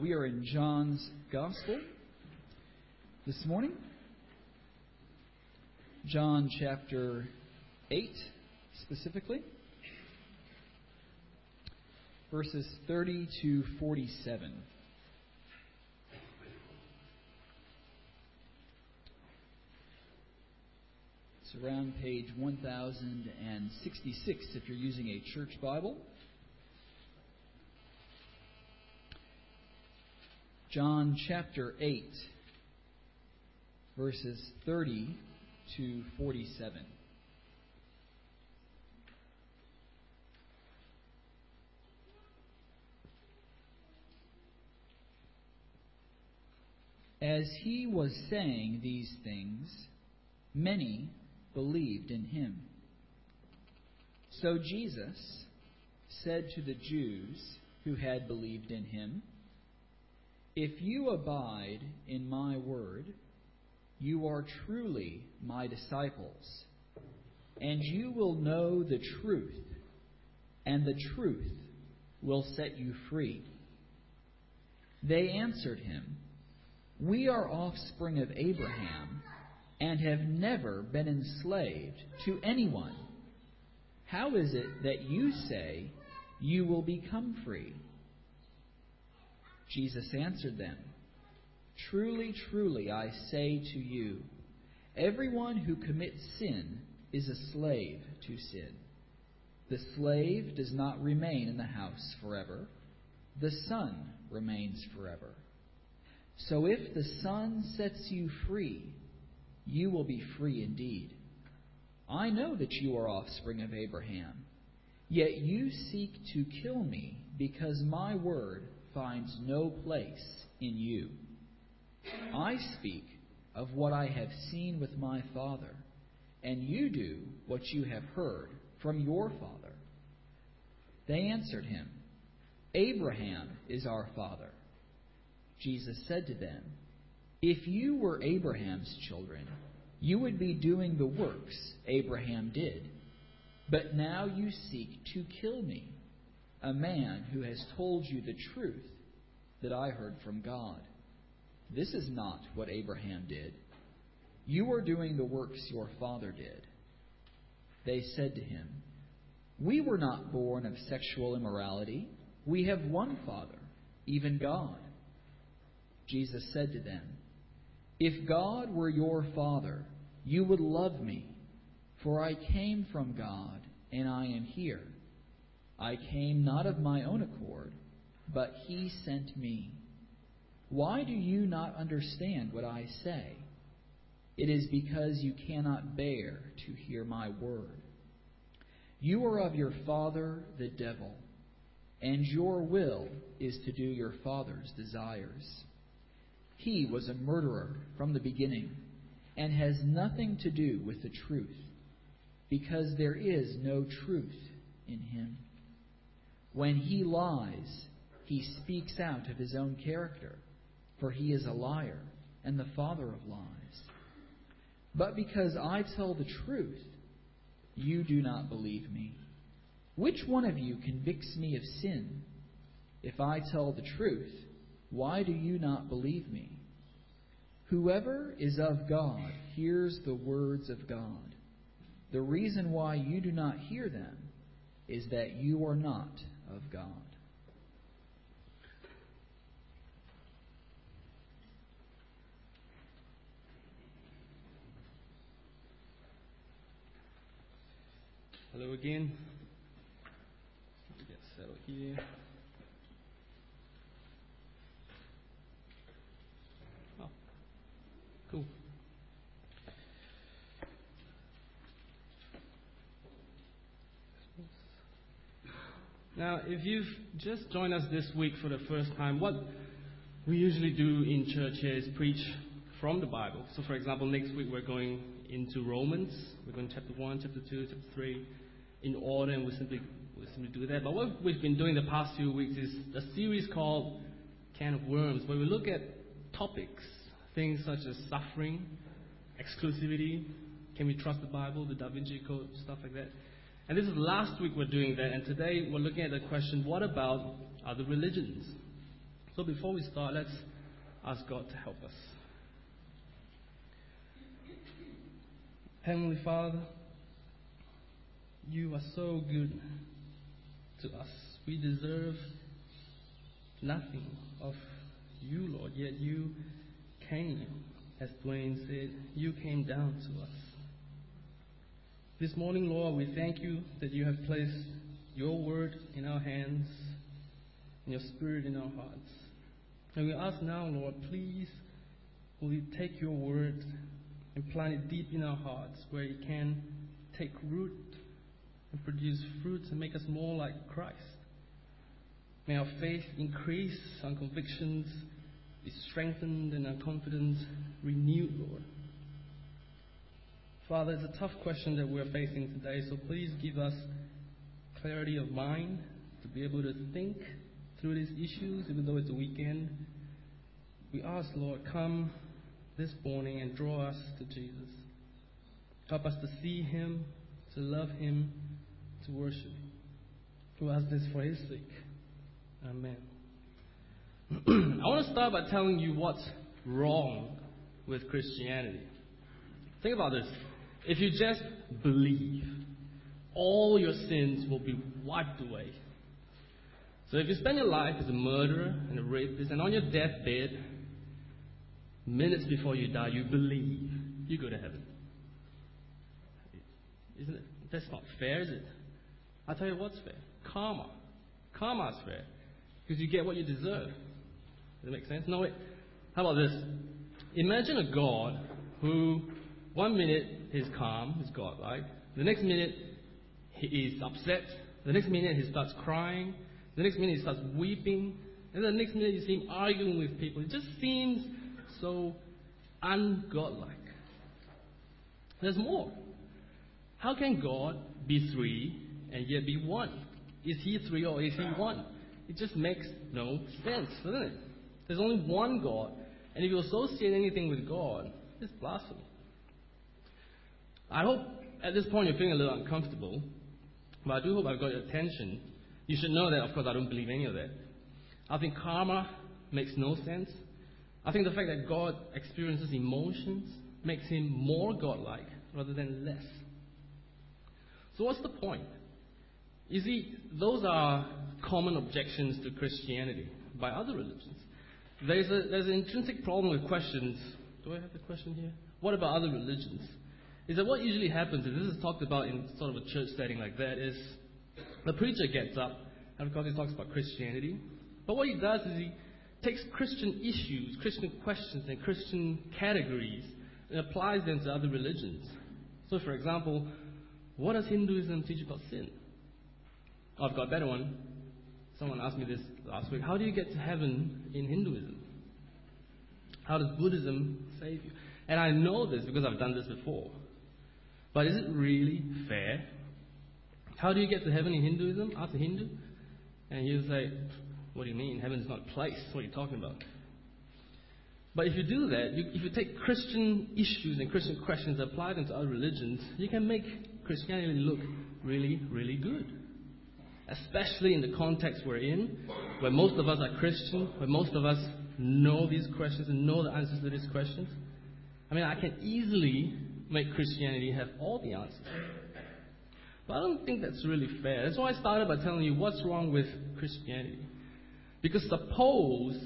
We are in John's Gospel this morning. John chapter 8, specifically, verses 30 to 47. It's around page 1066 if you're using a church Bible. John chapter 8, verses 30 to 47. As he was saying these things, many believed in him. So Jesus said to the Jews who had believed in him, if you abide in my word, you are truly my disciples, and you will know the truth, and the truth will set you free. They answered him, We are offspring of Abraham, and have never been enslaved to anyone. How is it that you say you will become free? Jesus answered them, Truly, truly, I say to you, everyone who commits sin is a slave to sin. The slave does not remain in the house forever, the Son remains forever. So if the Son sets you free, you will be free indeed. I know that you are offspring of Abraham, yet you seek to kill me because my word finds no place in you. I speak of what I have seen with my Father, and you do what you have heard from your father. They answered him, Abraham is our father. Jesus said to them, If you were Abraham's children, you would be doing the works Abraham did. But now you seek to kill me a man who has told you the truth that I heard from God. This is not what Abraham did. You are doing the works your father did. They said to him, We were not born of sexual immorality. We have one Father, even God. Jesus said to them, If God were your Father, you would love me, for I came from God, and I am here. I came not of my own accord, but he sent me. Why do you not understand what I say? It is because you cannot bear to hear my word. You are of your father, the devil, and your will is to do your father's desires. He was a murderer from the beginning and has nothing to do with the truth, because there is no truth in him. When he lies, he speaks out of his own character, for he is a liar and the father of lies. But because I tell the truth, you do not believe me. Which one of you convicts me of sin? If I tell the truth, why do you not believe me? Whoever is of God hears the words of God. The reason why you do not hear them is that you are not of God. Hello again. Get settled here. Oh, cool. Now, if you've just joined us this week for the first time, what we usually do in church here is preach from the Bible. So, for example, next week we're going into Romans. We're going to chapter 1, chapter 2, chapter 3 in order, and we simply, we simply do that. But what we've been doing the past few weeks is a series called Can of Worms, where we look at topics, things such as suffering, exclusivity, can we trust the Bible, the Da Vinci Code, stuff like that. And this is last week we're doing that, and today we're looking at the question what about other religions? So before we start, let's ask God to help us. Heavenly Father, you are so good to us. We deserve nothing of you, Lord, yet you came, as Dwayne said, you came down to us. This morning, Lord, we thank you that you have placed your word in our hands and your spirit in our hearts. And we ask now, Lord, please, will you take your word and plant it deep in our hearts where it can take root and produce fruits and make us more like Christ. May our faith increase, our convictions be strengthened, and our confidence renewed, Lord. Father, it's a tough question that we're facing today, so please give us clarity of mind to be able to think through these issues, even though it's a weekend. We ask, Lord, come this morning and draw us to Jesus. Help us to see Him, to love Him, to worship. Him. We ask this for His sake. Amen. I want to start by telling you what's wrong with Christianity. Think about this. If you just believe, all your sins will be wiped away. So if you spend your life as a murderer and a rapist, and on your deathbed, minutes before you die, you believe, you go to heaven. Isn't it? That's not fair, is it? I'll tell you what's fair. Karma. Karma's fair. Because you get what you deserve. Does it make sense? No, wait. How about this? Imagine a God who, one minute, he's calm, he's God, right? The next minute, he is upset. The next minute, he starts crying. The next minute, he starts weeping. And the next minute, you see him arguing with people. It just seems so ungodlike. There's more. How can God be three and yet be one? Is he three or is he one? It just makes no sense, doesn't it? There's only one God, and if you associate anything with God, it's blasphemy. I hope at this point you're feeling a little uncomfortable, but I do hope I've got your attention. You should know that, of course, I don't believe any of that. I think karma makes no sense. I think the fact that God experiences emotions makes him more godlike rather than less. So, what's the point? You see, those are common objections to Christianity by other religions. There's, a, there's an intrinsic problem with questions. Do I have the question here? What about other religions? Is that what usually happens, and this is talked about in sort of a church setting like that, is the preacher gets up, and of course he talks about Christianity. But what he does is he takes Christian issues, Christian questions, and Christian categories and applies them to other religions. So, for example, what does Hinduism teach about sin? Oh, I've got a better one. Someone asked me this last week. How do you get to heaven in Hinduism? How does Buddhism save you? And I know this because I've done this before. But is it really fair? How do you get to heaven in Hinduism? Ask a Hindu. And he'll say, What do you mean? Heaven's not a place. What are you talking about? But if you do that, you, if you take Christian issues and Christian questions and apply them to other religions, you can make Christianity look really, really good especially in the context we're in, where most of us are Christian, where most of us know these questions and know the answers to these questions. I mean, I can easily make Christianity have all the answers. But I don't think that's really fair. That's why I started by telling you what's wrong with Christianity. Because suppose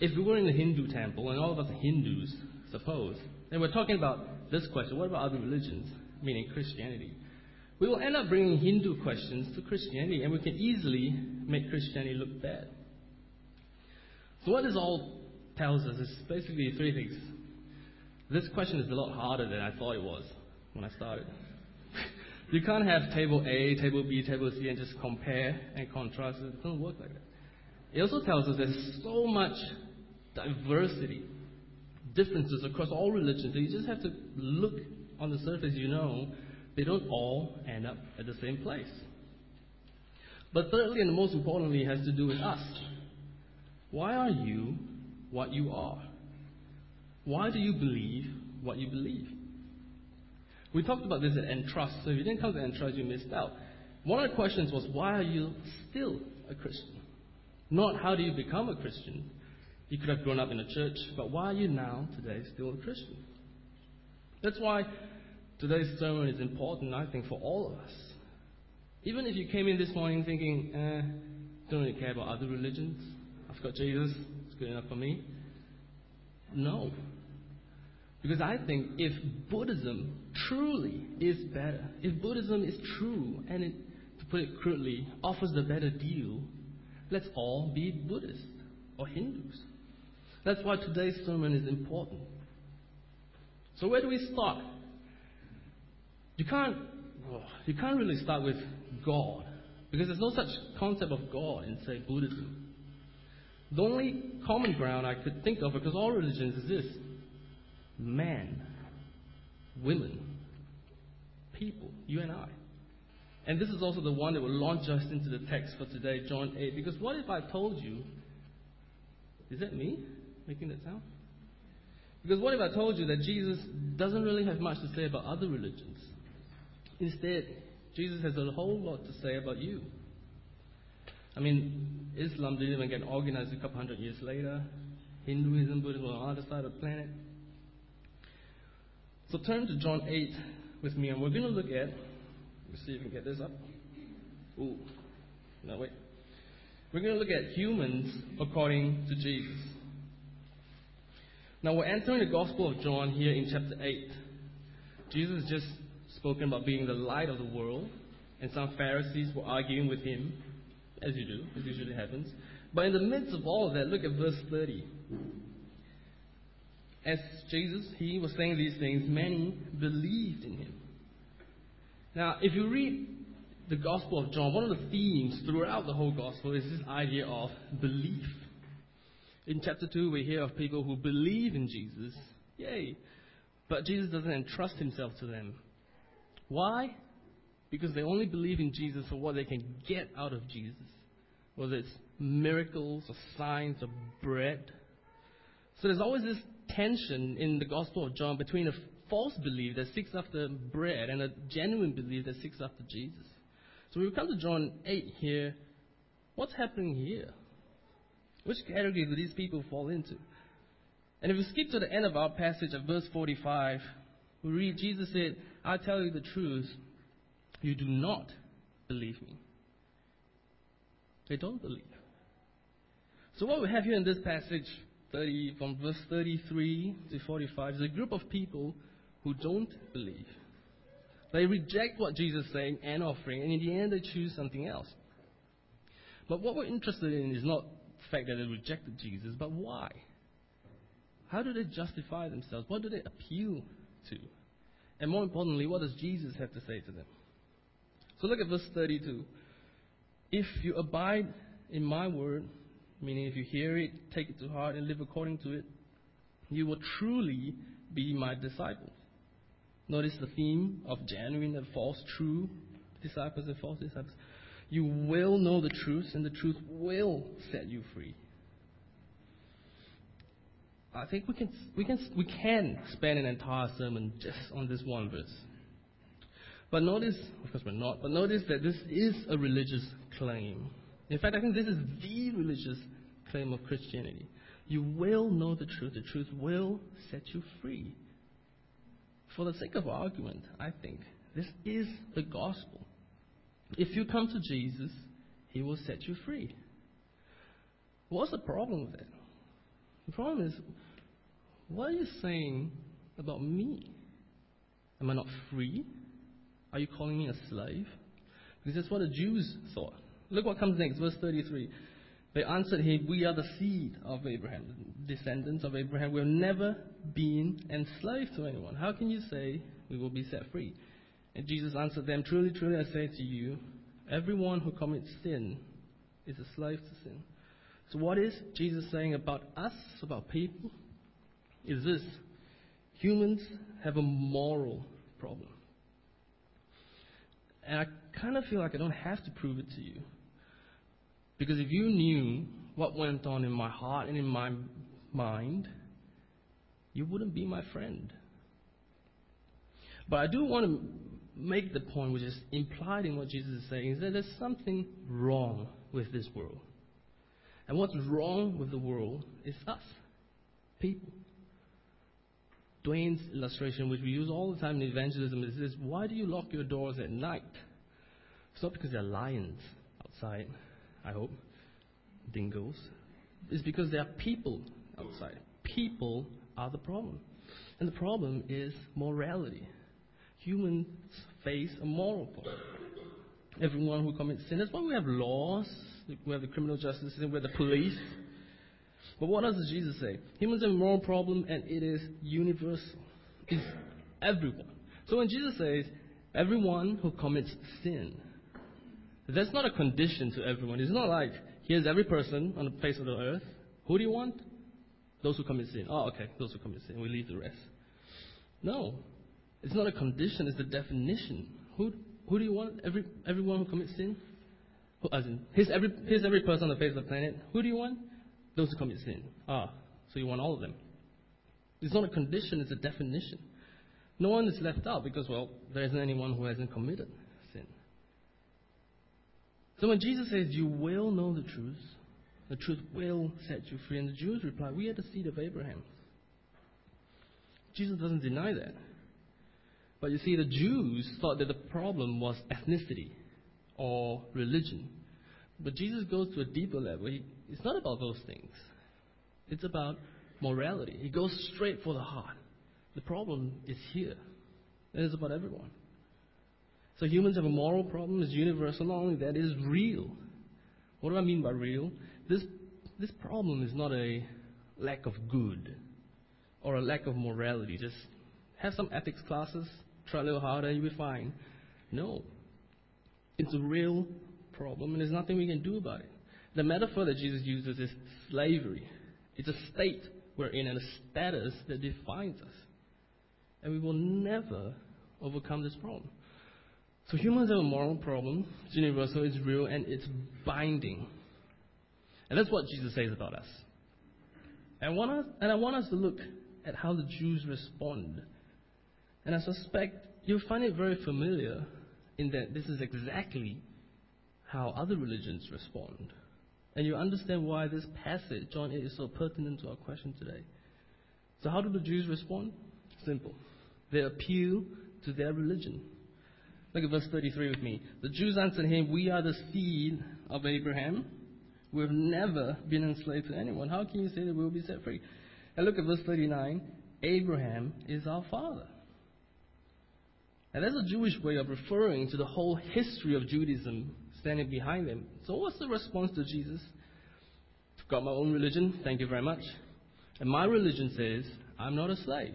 if we were in the Hindu temple and all of us are Hindus, suppose, and we're talking about this question, what about other religions, meaning Christianity? we will end up bringing Hindu questions to Christianity, and we can easily make Christianity look bad. So, what this all tells us is basically three things. This question is a lot harder than I thought it was when I started. you can't have table A, table B, table C, and just compare and contrast. It doesn't work like that. It also tells us there's so much diversity, differences across all religions that you just have to look on the surface, you know, they don't all end up at the same place. But thirdly, and most importantly, has to do with us. Why are you what you are? Why do you believe what you believe? We talked about this at Entrust, so if you didn't come to Entrust, you missed out. One of the questions was, why are you still a Christian? Not how do you become a Christian, You could have grown up in a church, but why are you now, today, still a Christian? That's why today's sermon is important, I think, for all of us. Even if you came in this morning thinking, eh, don't really care about other religions, I've got Jesus, it's good enough for me. No. Because I think if Buddhism truly is better, if Buddhism is true, and it, to put it crudely, offers the better deal, let's all be Buddhists or Hindus. That's why today's sermon is important. So where do we start? You can't, you can't really start with God because there's no such concept of God in, say, Buddhism. The only common ground I could think of, because all religions is man, women, people, you and I. And this is also the one that will launch us into the text for today, John 8. Because what if I told you, is that me making that sound? Because what if I told you that Jesus doesn't really have much to say about other religions? Instead, Jesus has a whole lot to say about you. I mean, Islam didn't even get organized a couple hundred years later. Hinduism, Buddhism on the other side of the planet. So turn to John 8 with me, and we're going to look at. Let's see if we can get this up. Ooh, no wait. We're going to look at humans according to Jesus. Now we're entering the Gospel of John here in chapter 8. Jesus just spoken about being the light of the world, and some Pharisees were arguing with him, as you do, as usually happens. But in the midst of all of that, look at verse 30. As Jesus, he was saying these things, many believed in him. Now, if you read the Gospel of John, one of the themes throughout the whole Gospel is this idea of belief. In chapter 2, we hear of people who believe in Jesus. Yay! But Jesus doesn't entrust himself to them. Why? Because they only believe in Jesus for what they can get out of Jesus. Whether it's miracles or signs or bread. So there's always this tension in the Gospel of John between a false belief that seeks after bread and a genuine belief that seeks after Jesus. So we come to John 8 here. What's happening here? Which category do these people fall into? And if we skip to the end of our passage at verse 45, we read Jesus said, I tell you the truth, you do not believe me. They don't believe. So what we have here in this passage, 30, from verse 33 to 45, is a group of people who don't believe. They reject what Jesus is saying and offering, and in the end they choose something else. But what we're interested in is not the fact that they rejected Jesus, but why? How do they justify themselves? What do they appeal to? And more importantly, what does Jesus have to say to them? So look at verse 32. If you abide in my word, meaning if you hear it, take it to heart, and live according to it, you will truly be my disciples. Notice the theme of genuine and false, true disciples and false disciples. You will know the truth, and the truth will set you free. I think we can, we can, we can spend an entire sermon just on this one verse. But notice, of course we're not, but notice that this is a religious claim. In fact, I think this is the religious claim of Christianity. You will know the truth. The truth will set you free. For the sake of argument, I think this is the gospel. If you come to Jesus, he will set you free. What's the problem with that? The problem is, what are you saying about me? Am I not free? Are you calling me a slave? Because that's what the Jews thought. Look what comes next, verse 33. They answered him, We are the seed of Abraham, descendants of Abraham. We have never been enslaved to anyone. How can you say we will be set free? And Jesus answered them, Truly, truly, I say to you, everyone who commits sin is a slave to sin. So, what is Jesus saying about us, about people? Is this humans have a moral problem. And I kind of feel like I don't have to prove it to you. Because if you knew what went on in my heart and in my mind, you wouldn't be my friend. But I do want to make the point, which is implied in what Jesus is saying, is that there's something wrong with this world. And what's wrong with the world is us, people. Dwayne's illustration, which we use all the time in evangelism, is this why do you lock your doors at night? It's not because there are lions outside, I hope, dingoes. It's because there are people outside. People are the problem. And the problem is morality. Humans face a moral problem. Everyone who commits sin. That's why we have laws. We have the criminal justice system. We have the police. But what does Jesus say? Humans have a moral problem, and it is universal. It's everyone. So when Jesus says, everyone who commits sin, that's not a condition to everyone. It's not like, here's every person on the face of the earth. Who do you want? Those who commit sin. Oh, okay, those who commit sin. We leave the rest. No. It's not a condition, it's a definition. Who, who do you want? Every, everyone who commits sin? Who, as in, here's every, here's every person on the face of the planet. Who do you want? Those who commit sin. Ah, so you want all of them. It's not a condition, it's a definition. No one is left out because, well, there isn't anyone who hasn't committed. So when Jesus says, You will know the truth, the truth will set you free, and the Jews reply, We are the seed of Abraham. Jesus doesn't deny that. But you see, the Jews thought that the problem was ethnicity or religion. But Jesus goes to a deeper level. He, it's not about those things, it's about morality. He goes straight for the heart. The problem is here, it is about everyone. So humans have a moral problem, it's universal. Not only that, it is real. What do I mean by real? This, this problem is not a lack of good or a lack of morality. Just have some ethics classes, try a little harder, you'll be fine. No. It's a real problem, and there's nothing we can do about it. The metaphor that Jesus uses is slavery. It's a state we're in and a status that defines us. And we will never overcome this problem. So humans have a moral problem. It's universal, it's real, and it's binding. And that's what Jesus says about us. And want us, and I want us to look at how the Jews respond. And I suspect you'll find it very familiar in that this is exactly how other religions respond. And you understand why this passage, John 8, is so pertinent to our question today. So, how do the Jews respond? Simple. They appeal to their religion. Look at verse 33 with me. The Jews answered him, We are the seed of Abraham. We've never been enslaved to anyone. How can you say that we will be set free? And look at verse 39. Abraham is our father. And that's a Jewish way of referring to the whole history of Judaism standing behind them. So, what's the response to Jesus? I've got my own religion, thank you very much. And my religion says, I'm not a slave.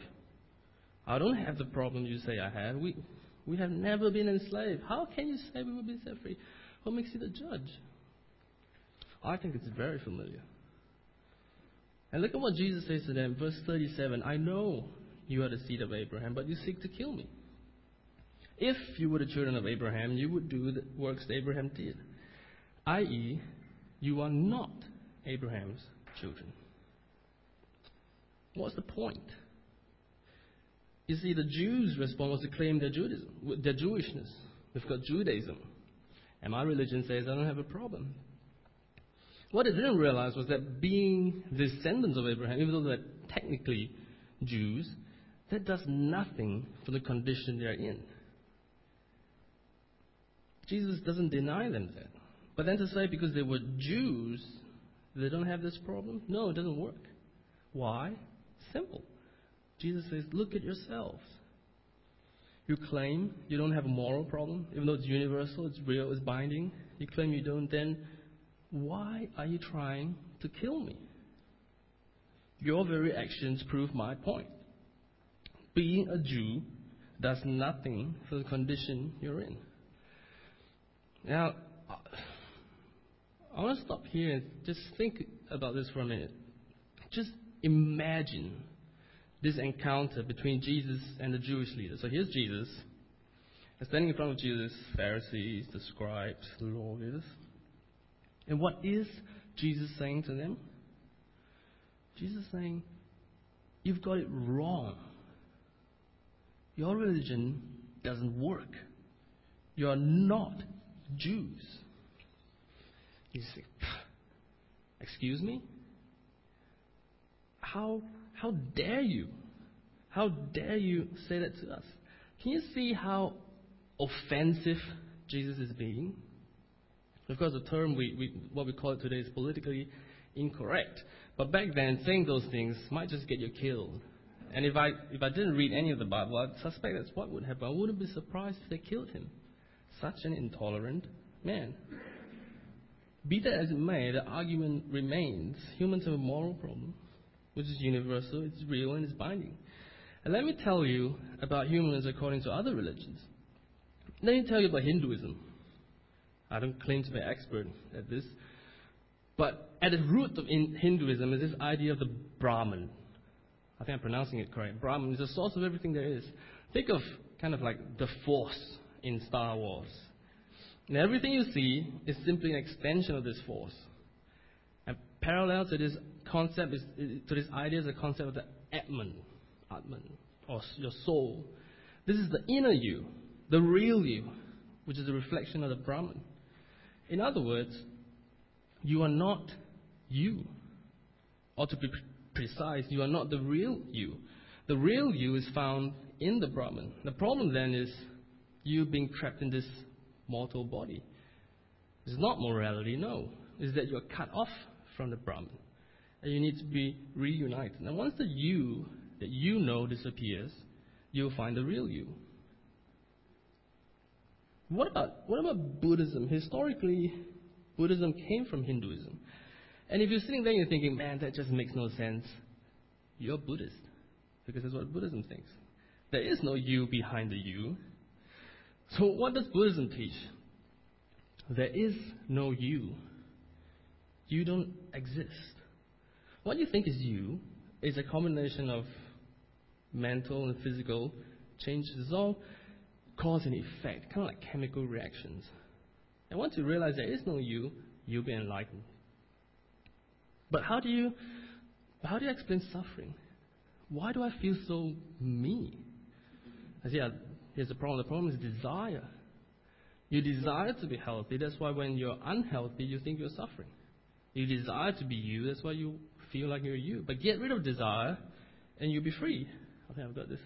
I don't have the problem you say I have. We, we have never been enslaved. How can you say we will be set free? What makes you the judge? I think it's very familiar. And look at what Jesus says to them, verse 37 I know you are the seed of Abraham, but you seek to kill me. If you were the children of Abraham, you would do the works Abraham did. I.e., you are not Abraham's children. What's the point? You see, the Jews' response was to claim their Judaism, their Jewishness. We've got Judaism. And my religion says I don't have a problem. What they didn't realize was that being descendants of Abraham, even though they're technically Jews, that does nothing for the condition they're in. Jesus doesn't deny them that. But then to say because they were Jews, they don't have this problem? No, it doesn't work. Why? Simple. Jesus says, look at yourselves. You claim you don't have a moral problem, even though it's universal, it's real, it's binding. You claim you don't, then why are you trying to kill me? Your very actions prove my point. Being a Jew does nothing for the condition you're in. Now, I want to stop here and just think about this for a minute. Just imagine this encounter between Jesus and the Jewish leaders. So here's Jesus. And standing in front of Jesus, Pharisees, the scribes, the law leaders. And what is Jesus saying to them? Jesus is saying, You've got it wrong. Your religion doesn't work. You are not Jews. You say, Excuse me? How, how dare you? How dare you say that to us? Can you see how offensive Jesus is being? Of course, the term we, we, what we call it today is politically incorrect. But back then, saying those things might just get you killed. And if I, if I didn't read any of the Bible, I'd suspect that's what would happen. I wouldn't be surprised if they killed him. Such an intolerant man. Be that as it may, the argument remains humans have a moral problem, which is universal, it's real, and it's binding. And let me tell you about humans according to other religions. Let me tell you about Hinduism. I don't claim to be an expert at this, but at the root of Hinduism is this idea of the Brahman. I think I'm pronouncing it correct. Brahman is the source of everything there is. Think of kind of like the Force in Star Wars. And everything you see is simply an extension of this force. And parallel to this concept, is, to this idea, is the concept of the Atman, Atman, or your soul. This is the inner you, the real you, which is a reflection of the Brahman. In other words, you are not you. Or to be precise, you are not the real you. The real you is found in the Brahman. The problem then is you being trapped in this mortal body. It's not morality, no. It's that you're cut off from the Brahman. And you need to be reunited. And once the you that you know disappears, you'll find the real you. What about, what about Buddhism? Historically, Buddhism came from Hinduism. And if you're sitting there and you're thinking, man, that just makes no sense, you're Buddhist. Because that's what Buddhism thinks. There is no you behind the you. So, what does Buddhism teach? There is no you. You don't exist. What you think is you is a combination of mental and physical changes. It's all cause and effect, kind of like chemical reactions. And once you realize there is no you, you'll be enlightened. But how do you how do you explain suffering? Why do I feel so me? I see, uh, Here's the problem the problem is desire. You desire to be healthy, that's why when you're unhealthy, you think you're suffering. You desire to be you, that's why you feel like you're you. But get rid of desire, and you'll be free. Okay, I've got this.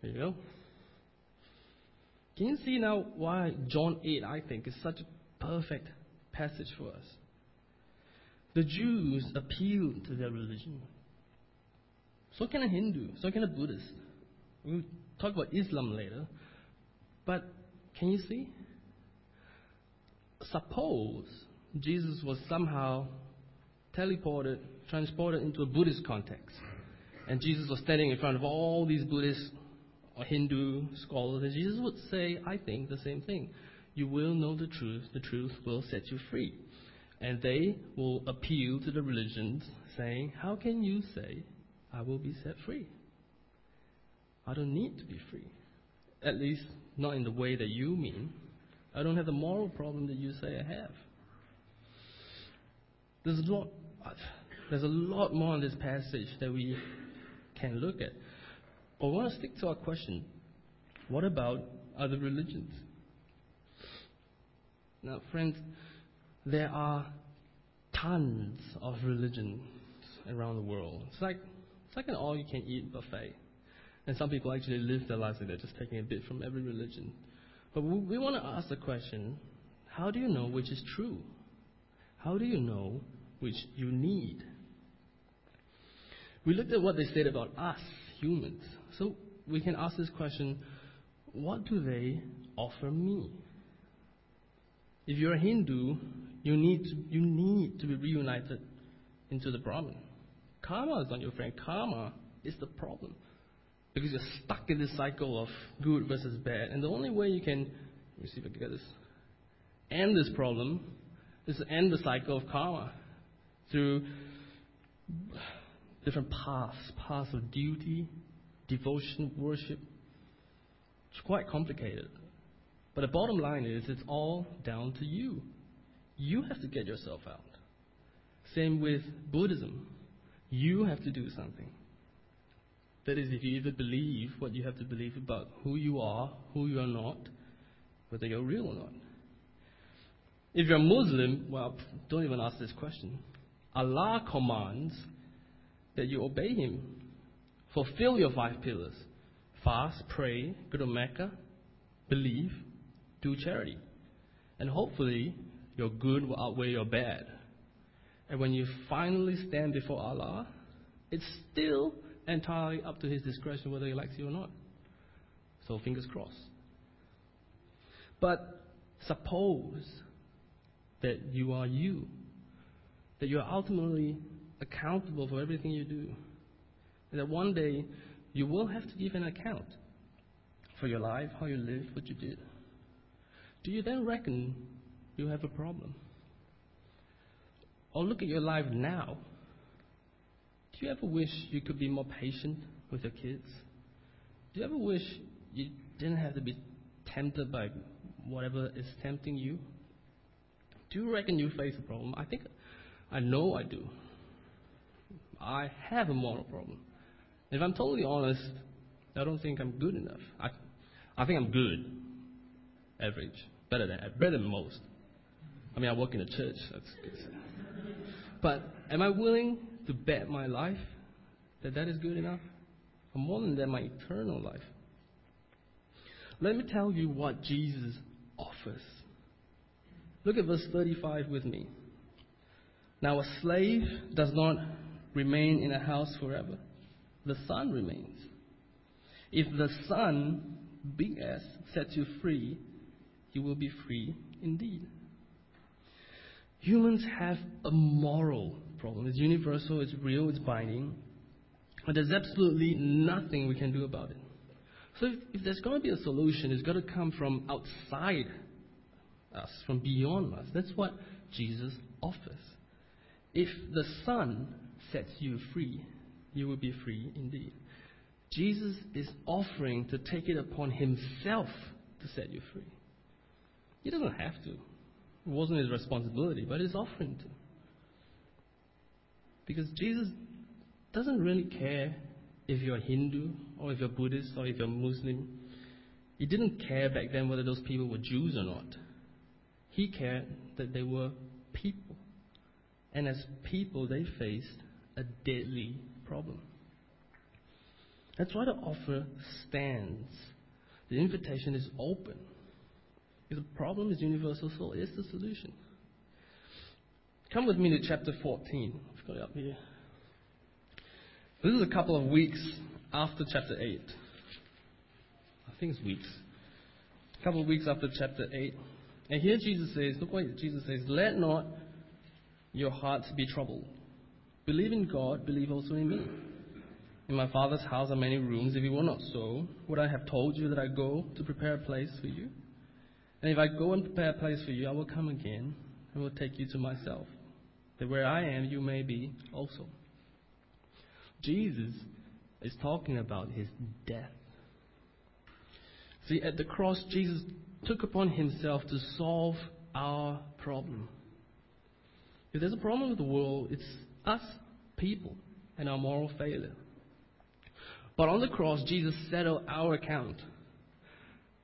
There you go. Can you see now why John 8, I think, is such a perfect passage for us? The Jews appealed to their religion. So can a Hindu, so can a Buddhist. We'll talk about Islam later. But can you see? Suppose Jesus was somehow teleported, transported into a Buddhist context. And Jesus was standing in front of all these Buddhist or Hindu scholars, and Jesus would say, I think, the same thing. You will know the truth, the truth will set you free. And they will appeal to the religions, saying, How can you say, I will be set free? I don't need to be free. At least, not in the way that you mean. I don't have the moral problem that you say I have. There's a lot, there's a lot more in this passage that we can look at. But we want to stick to our question what about other religions? Now, friends, there are tons of religions around the world. It's like, it's like an all you can eat buffet. And some people actually live their lives like that, just taking a bit from every religion. But we want to ask the question how do you know which is true? How do you know which you need? We looked at what they said about us, humans. So we can ask this question what do they offer me? If you're a Hindu, you need to, you need to be reunited into the Brahman. Karma is not your friend. Karma is the problem because you're stuck in this cycle of good versus bad. And the only way you can, let me see if I can get this, end this problem is to end the cycle of karma through different paths, paths of duty, devotion, worship. It's quite complicated. But the bottom line is it's all down to you. You have to get yourself out. Same with Buddhism. You have to do something. That is, if you either believe what you have to believe about who you are, who you are not, whether you're real or not. If you're a Muslim, well, don't even ask this question. Allah commands that you obey Him. Fulfill your five pillars fast, pray, go to Mecca, believe, do charity. And hopefully, your good will outweigh your bad. And when you finally stand before Allah, it's still entirely up to His discretion whether He likes you or not. So, fingers crossed. But suppose that you are you, that you are ultimately accountable for everything you do, and that one day you will have to give an account for your life, how you lived, what you did. Do you then reckon you have a problem? Or look at your life now. Do you ever wish you could be more patient with your kids? Do you ever wish you didn't have to be tempted by whatever is tempting you? Do you reckon you face a problem? I think, I know I do. I have a moral problem. If I'm totally honest, I don't think I'm good enough. I, I think I'm good, average, better than better than most. I mean, I work in a church. But am I willing to bet my life that that is good enough? Or more than that, my eternal life. Let me tell you what Jesus offers. Look at verse 35 with me. Now, a slave does not remain in a house forever, the son remains. If the son, big S, sets you free, you will be free indeed. Humans have a moral problem. It's universal, it's real, it's binding, but there's absolutely nothing we can do about it. So if, if there's going to be a solution, it's got to come from outside us, from beyond us. That's what Jesus offers. If the Son sets you free, you will be free indeed. Jesus is offering to take it upon himself to set you free. He doesn't have to. It wasn't his responsibility, but he's offering to. Because Jesus doesn't really care if you're Hindu or if you're Buddhist or if you're Muslim. He didn't care back then whether those people were Jews or not. He cared that they were people. And as people, they faced a deadly problem. That's why the offer stands. The invitation is open. If the problem is universal, so is the solution. Come with me to chapter 14. I've got it up here. This is a couple of weeks after chapter 8. I think it's weeks. A couple of weeks after chapter 8. And here Jesus says, look what Jesus says, let not your hearts be troubled. Believe in God, believe also in me. In my Father's house are many rooms. If it were not so, would I have told you that I go to prepare a place for you? And if I go and prepare a place for you, I will come again and will take you to myself, that where I am, you may be also. Jesus is talking about his death. See, at the cross, Jesus took upon himself to solve our problem. If there's a problem with the world, it's us, people, and our moral failure. But on the cross, Jesus settled our account.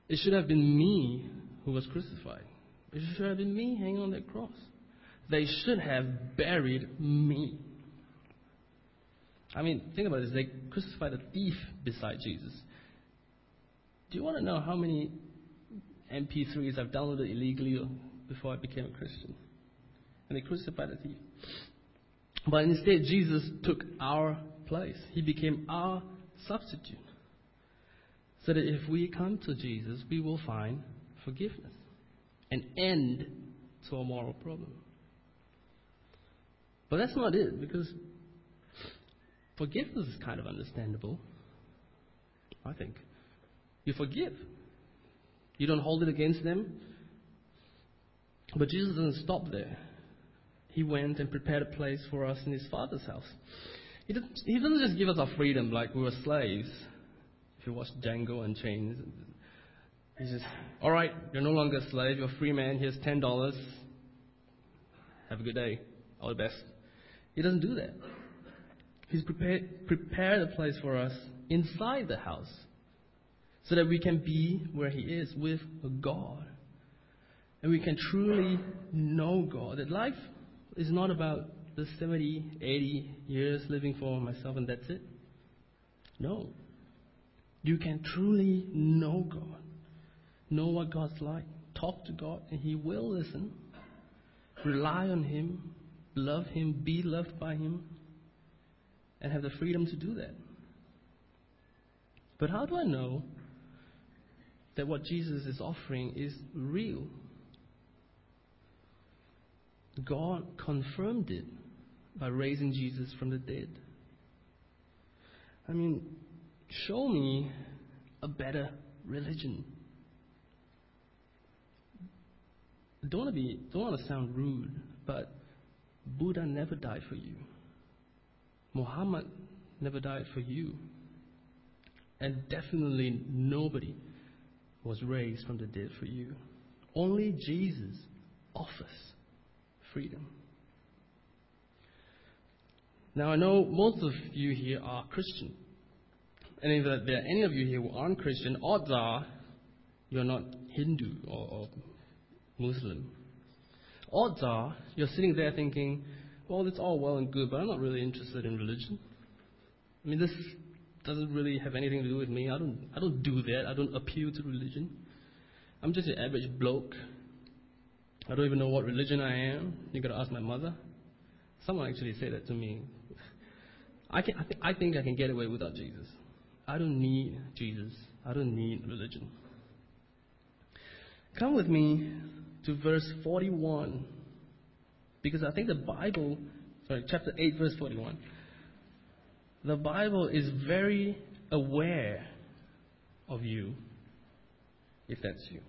It should have been me who was crucified. It should have been me hanging on that cross. They should have buried me. I mean, think about this. They crucified a thief beside Jesus. Do you want to know how many MP3s I've downloaded illegally before I became a Christian? And they crucified a thief. But instead, Jesus took our place. He became our substitute. So that if we come to Jesus, we will find forgiveness, an end to our moral problem. But that's not it, because forgiveness is kind of understandable, I think. You forgive, you don't hold it against them. But Jesus doesn't stop there. He went and prepared a place for us in his Father's house. He doesn't, he doesn't just give us our freedom like we were slaves. If you watch Django Unchained, he says, All right, you're no longer a slave, you're a free man, here's $10. Have a good day. All the best. He doesn't do that. He's prepared, prepared a place for us inside the house so that we can be where He is with God. and we can truly know God. That life is not about the 70, 80 years living for myself and that's it. No. You can truly know God, know what God's like, talk to God, and He will listen. Rely on Him, love Him, be loved by Him, and have the freedom to do that. But how do I know that what Jesus is offering is real? God confirmed it by raising Jesus from the dead. I mean, show me a better religion. Don't want to be, don't want to sound rude, but Buddha never died for you. Muhammad never died for you. And definitely nobody was raised from the dead for you. Only Jesus offers freedom. Now, I know most of you here are Christian. And if there are any of you here who aren't Christian, odds are you're not Hindu or, or Muslim. Odds are you're sitting there thinking, well, it's all well and good, but I'm not really interested in religion. I mean, this doesn't really have anything to do with me. I don't, I don't do that. I don't appeal to religion. I'm just an average bloke. I don't even know what religion I am. You got to ask my mother. Someone actually said that to me. I, can, I, th- I think I can get away without Jesus. I don't need Jesus. I don't need religion. Come with me to verse 41. Because I think the Bible, sorry, chapter 8, verse 41. The Bible is very aware of you, if that's you.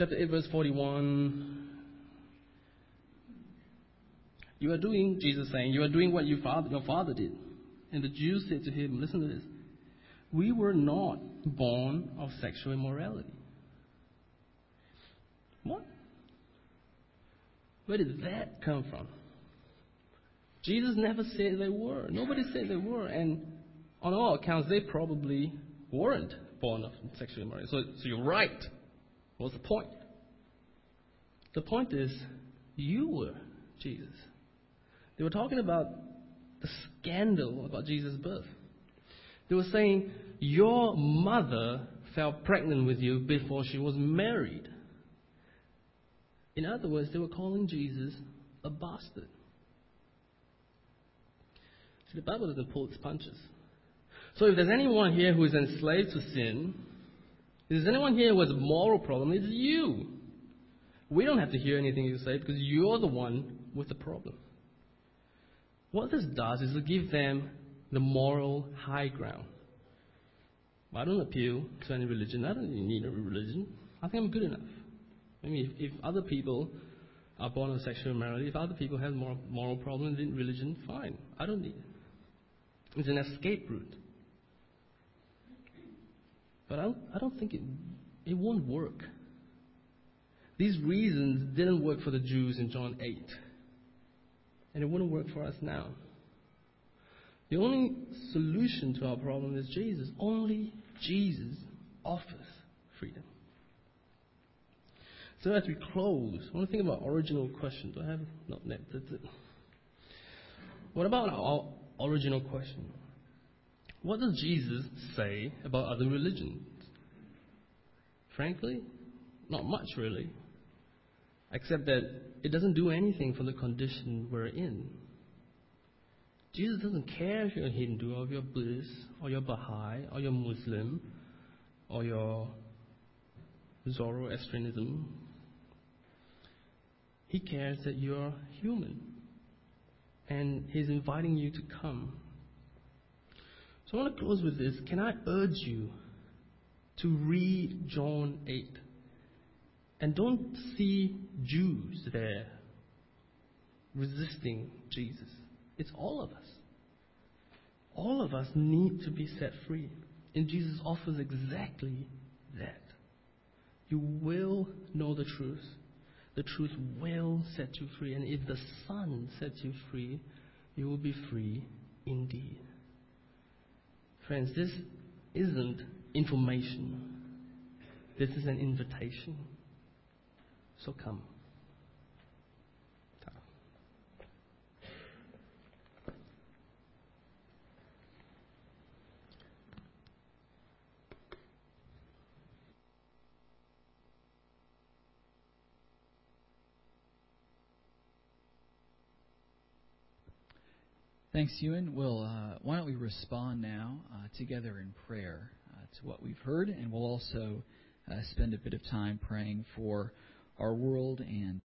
Chapter 8, verse 41. You are doing, Jesus saying, you are doing what your father, your father did. And the Jews said to him, listen to this. We were not born of sexual immorality. What? Where did that come from? Jesus never said they were. Nobody said they were. And on all accounts, they probably weren't born of sexual immorality. So, so you're right. What's the point? The point is, you were Jesus. They were talking about the scandal about Jesus' birth. They were saying, Your mother fell pregnant with you before she was married. In other words, they were calling Jesus a bastard. See, the Bible doesn't pull its punches. So if there's anyone here who is enslaved to sin, there's anyone here has a moral problem, it's you. We don't have to hear anything you say because you're the one with the problem. What this does is to give them the moral high ground. I don't appeal to any religion. I don't need a religion. I think I'm good enough. I mean, if, if other people are born of sexual immorality, if other people have moral, moral problems in religion, fine. I don't need it. It's an escape route. But I don't, I don't think it, it won't work. These reasons didn't work for the Jews in John 8. And it wouldn't work for us now. The only solution to our problem is Jesus. Only Jesus offers freedom. So as we close, I want to think about original question. Do I have no? That's it. What about our original question? What does Jesus say about other religions? Frankly, not much really, except that it doesn't do anything for the condition we're in. Jesus doesn't care if you're Hindu or if you're Buddhist or you're Baha'i or you're Muslim or you're Zoroastrianism. He cares that you're human. And He's inviting you to come. So I want to close with this. Can I urge you to read John 8? And don't see Jews there resisting Jesus. It's all of us. All of us need to be set free. And Jesus offers exactly that. You will know the truth. The truth will set you free. And if the Son sets you free, you will be free indeed. Friends, this isn't information. This is an invitation. So come. Thanks, Ewen. Well, uh, why don't we respond now uh, together in prayer uh, to what we've heard, and we'll also uh, spend a bit of time praying for our world and